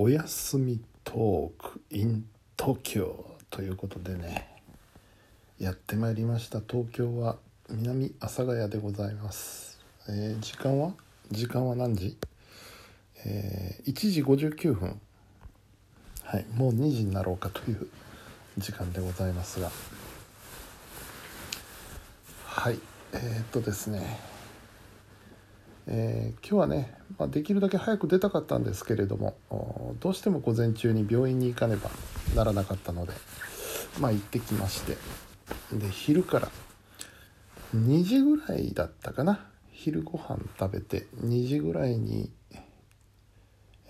おやすみトーク in 東京ということでねやってまいりました。東京は南阿佐ヶ谷でございます、えー時間は？時間は何時？えー1時59分。はいもう2時になろうかという時間でございますが。はいえーっとですね。えー今日はね、まあ、できるだけ早く出たかったんですけれどもどうしても午前中に病院に行かねばならなかったのでまあ行ってきましてで昼から2時ぐらいだったかな昼ご飯食べて2時ぐらいに、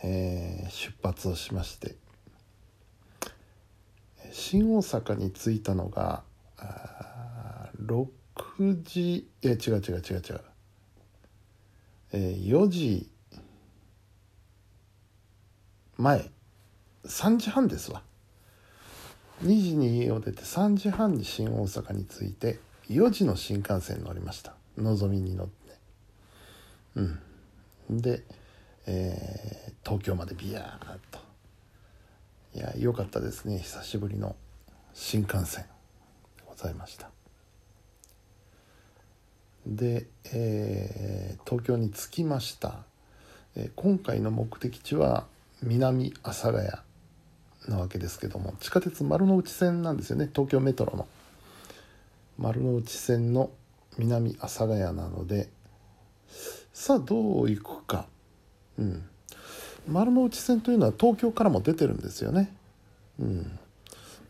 えー出発をしまして新大阪に着いたのが6時いや違う違う違う違う。え4時前3時半ですわ。2時に家を出て3時半に新大阪に着いて4時の新幹線に乗りました。のぞみに乗って。うん。で、えー東京までビヤーっと。いや良かったですね。久しぶりの新幹線。ございました。で、えー東京に着きました、えー今回の目的地は南阿佐ヶ谷なわけですけども地下鉄丸の内線なんですよね。東京メトロの。丸の内線の南阿佐ヶ谷なのでさあどう行くか。うん。丸の内線というのは東京からも出てるんですよね。うん。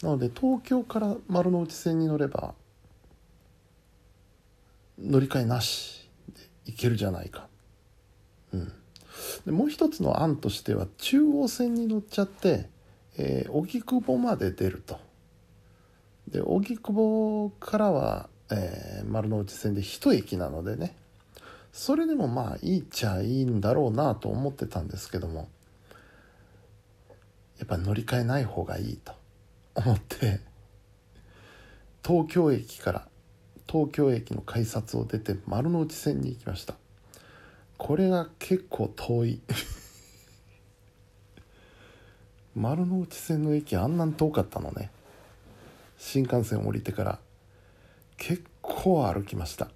なので東京から丸の内線に乗れば乗り換えなしで行けるじゃないか。うん、でもう一つの案としては中央線に乗っちゃってえー荻窪まで出ると。で荻窪からは、えー丸の内線で一駅なのでねそれでもまあいいっちゃいいんだろうなと思ってたんですけどもやっぱ乗り換えない方がいいと思って東京駅から東京駅の改札を出て丸の内線に行きました。これが結構遠い。丸の内線の駅あんなに遠かったのね。新幹線降りてから。結構歩きました。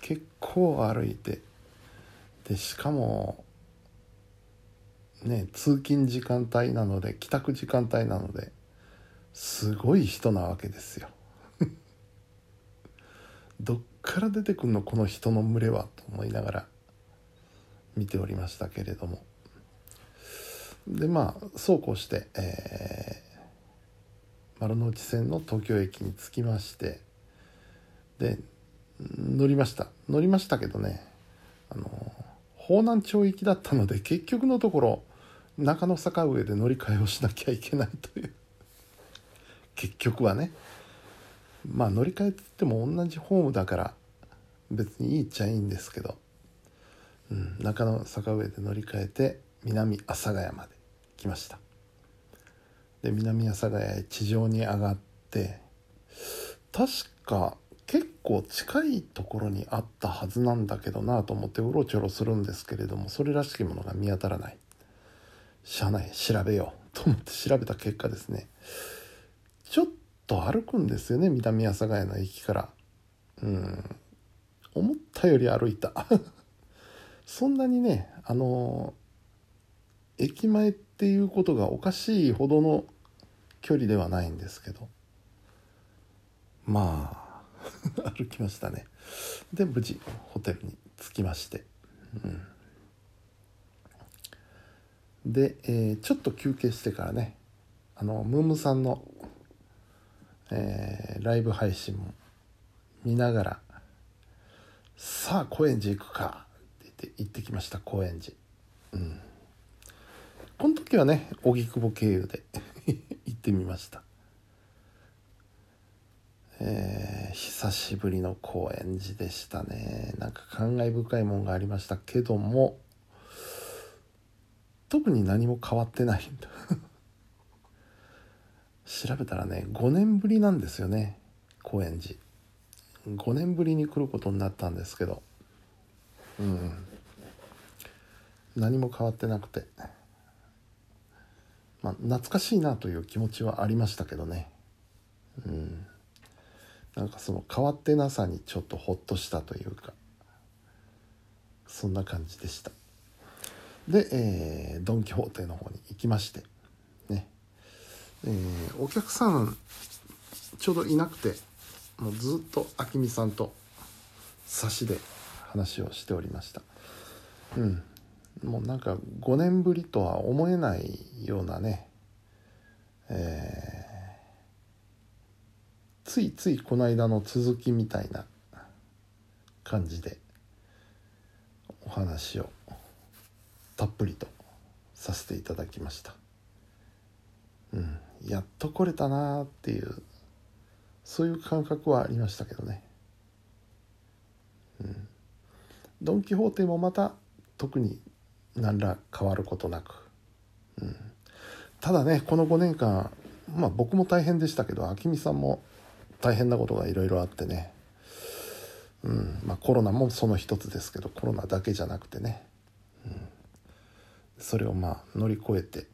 結構歩いて。でしかもね通勤時間帯なので帰宅時間帯なのですごい人なわけですよ。どっから出てくんのこの人の群れはと思いながら見ておりましたけれども。でまあそうこうして、えー丸の内線の東京駅に着きましてで乗りました。乗りましたけどねあの方南町行きだったので結局のところ中野坂上で乗り換えをしなきゃいけないという。結局はねまあ乗り換えって言っても同じホームだから別にいいっちゃいいんですけど、うん、中野坂上で乗り換えて南阿佐ヶ谷まで来ました。で南阿佐ヶ谷へ地上に上がって確か結構近いところにあったはずなんだけどなと思ってうろちょろするんですけれどもそれらしきものが見当たらない。しゃあない調べようと思って調べた結果ですねちょっと歩くんですよね南阿佐ヶ谷の駅から。うん。思ったより歩いた。そんなにねあの駅前っていうことがおかしいほどの距離ではないんですけど。まあ 歩きましたね。で無事ホテルに着きまして、うん、で、えーちょっと休憩してからねあのムームさんの、えーライブ配信も見ながらさあ高円寺行くかって言って行ってきました高円寺。うん。この時はね荻窪経由で 行ってみました。えー久しぶりの高円寺でしたね。なんか感慨深いもんがありましたけども特に何も変わってないんだ調べたらね5年ぶりなんですよね高円寺。5年ぶりに来ることになったんですけど。うん。何も変わってなくて。まあ、懐かしいなという気持ちはありましたけどね。うん。なんかその変わってなさにちょっとほっとしたというか。そんな感じでした。で、えー、ドン・キホーテの方に行きまして。えー、お客さんちょうどいなくてもうずっと明美さんと差しで話をしておりました。うん。もうなんか5年ぶりとは思えないようなねえー、ついついこの間の続きみたいな感じでお話をたっぷりとさせていただきました。うん。やっと来れたなっていうそういう感覚はありましたけどね。うん。ドン・キホーテもまた特に何ら変わることなく、うん、ただねこの5年間まあ僕も大変でしたけど明美さんも大変なことがいろいろあってね、うん。まあ、コロナもその一つですけどコロナだけじゃなくてね、うん、それをまあ乗り越えて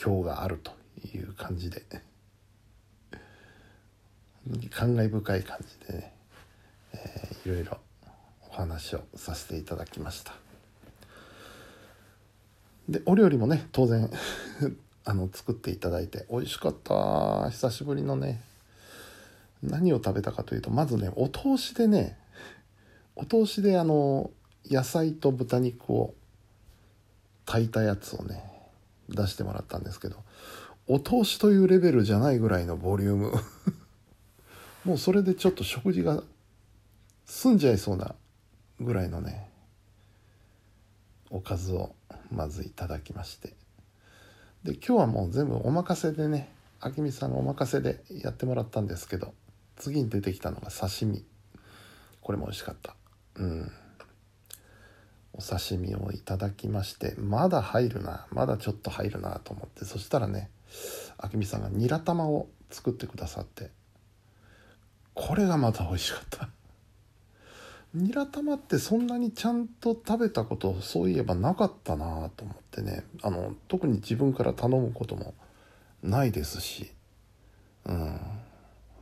今日があると。いう感じで。感慨深い感じでね、いろいろお話をさせていただきました。でお料理もね当然 あの作っていただいて美味しかった。久しぶりのね何を食べたかというとまずねお通しでねお通しであの野菜と豚肉を炊いたやつをね出してもらったんですけどお通しというレベルじゃないぐらいのボリューム。もうそれでちょっと食事が済んじゃいそうなぐらいのねおかずをまずいただきまして。で今日はもう全部お任せでね明美さんのお任せでやってもらったんですけど次に出てきたのが刺身。これも美味しかった。うん。お刺身をいただきましてまだ入るなまだちょっと入るなと思ってそしたらね明美さんがニラ玉を作ってくださってこれがまた美味しかった。ニラ玉ってそんなにちゃんと食べたことそういえばなかったなと思ってねあの特に自分から頼むこともないですし、うん、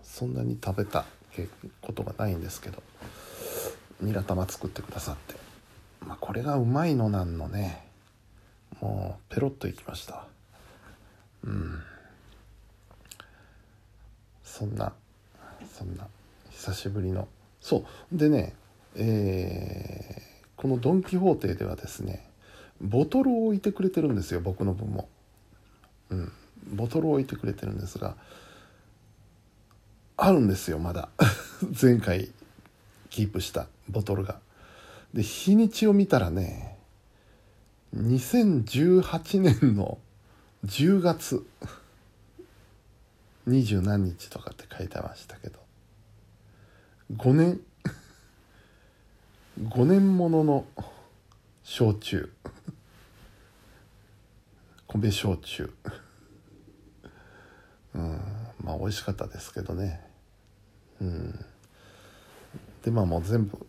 そんなに食べたことがないんですけどニラ玉作ってくださって、これがうまいのなんのね。もうペロッといきました。うん。そんなそんな久しぶりの。そう。でねえー、このドン・キホーテではですねボトルを置いてくれてるんですよ僕の分も、うん、ボトルを置いてくれてるんですがあるんですよまだ。前回キープしたボトルが。で日にちを見たらね2018年の10月二十何日とかって書いてましたけど5年5年ものの焼酎米焼酎うんまあ美味しかったですけどね。うん。でまあもう全部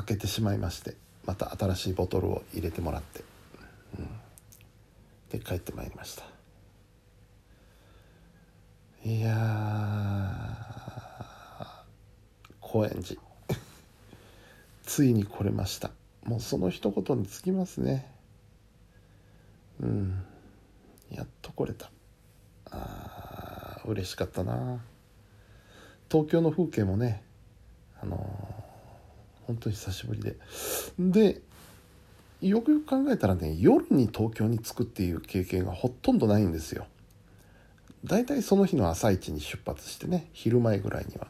開けてしまいましてまた新しいボトルを入れてもらって、うん、で帰ってまいりました。いや高円寺。ついに来れました。もうその一言につきますね。うん。やっと来れた。あ嬉しかったな。東京の風景もねあのー、本当に久しぶりで。でよくよく考えたらね夜に東京に着くっていう経験がほとんどないんですよ。大体その日の朝一に出発してね昼前ぐらいには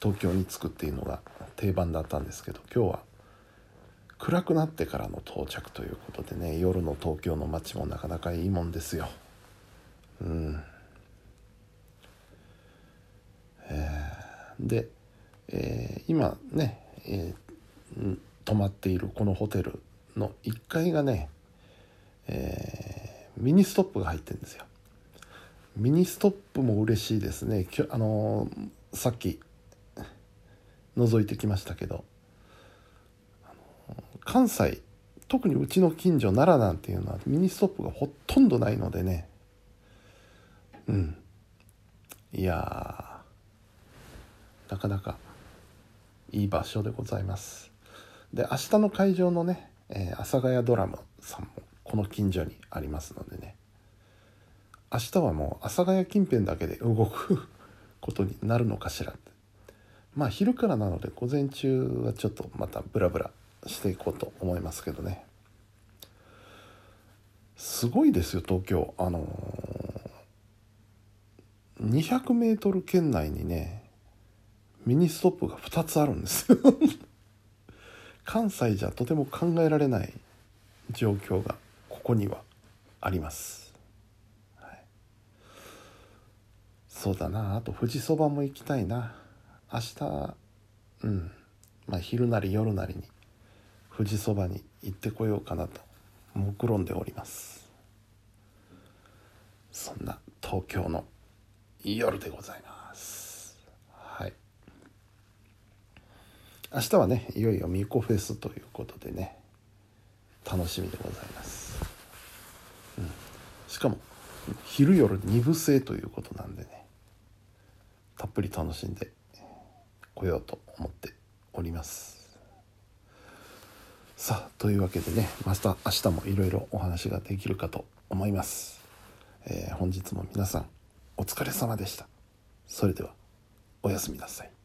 東京に着くっていうのが定番だったんですけど今日は暗くなってからの到着ということでね夜の東京の街もなかなかいいもんですよ。うん。えー、で、えー、今ね、えー、泊まっているこのホテルの1階がね、えー、ミニストップが入ってるんですよ。ミニストップも嬉しいですね。あのさっき覗いてきましたけど関西特にうちの近所奈良なんていうのはミニストップがほとんどないのでねうんいやなかなかいい場所でございますで明日の会場のね、えー、阿佐ヶ谷ドラムさんもこの近所にありますのでね。明日はもう阿佐ヶ谷近辺だけで動くことになるのかしらって。まあ昼からなので午前中はちょっとまたブラブラしていこうと思いますけどね。すごいですよ東京。あのー、200メートル圏内にねミニストップが2つあるんですよ。関西じゃとても考えられない状況がここにはあります、はい、そうだな。あと富士そばも行きたいな。明日うん。まあ昼なり夜なりに富士そばに行ってこようかなと目論んでおります。そんな東京の夜でございますはい明日はねいよいよミコフェスということでね楽しみでございます、うん、しかも昼夜2部制ということなんでねたっぷり楽しんでこようと思っております。さあというわけでねまた明日もいろいろお話ができるかと思います、えー、本日も皆さんお疲れ様でした。それではおやすみなさい。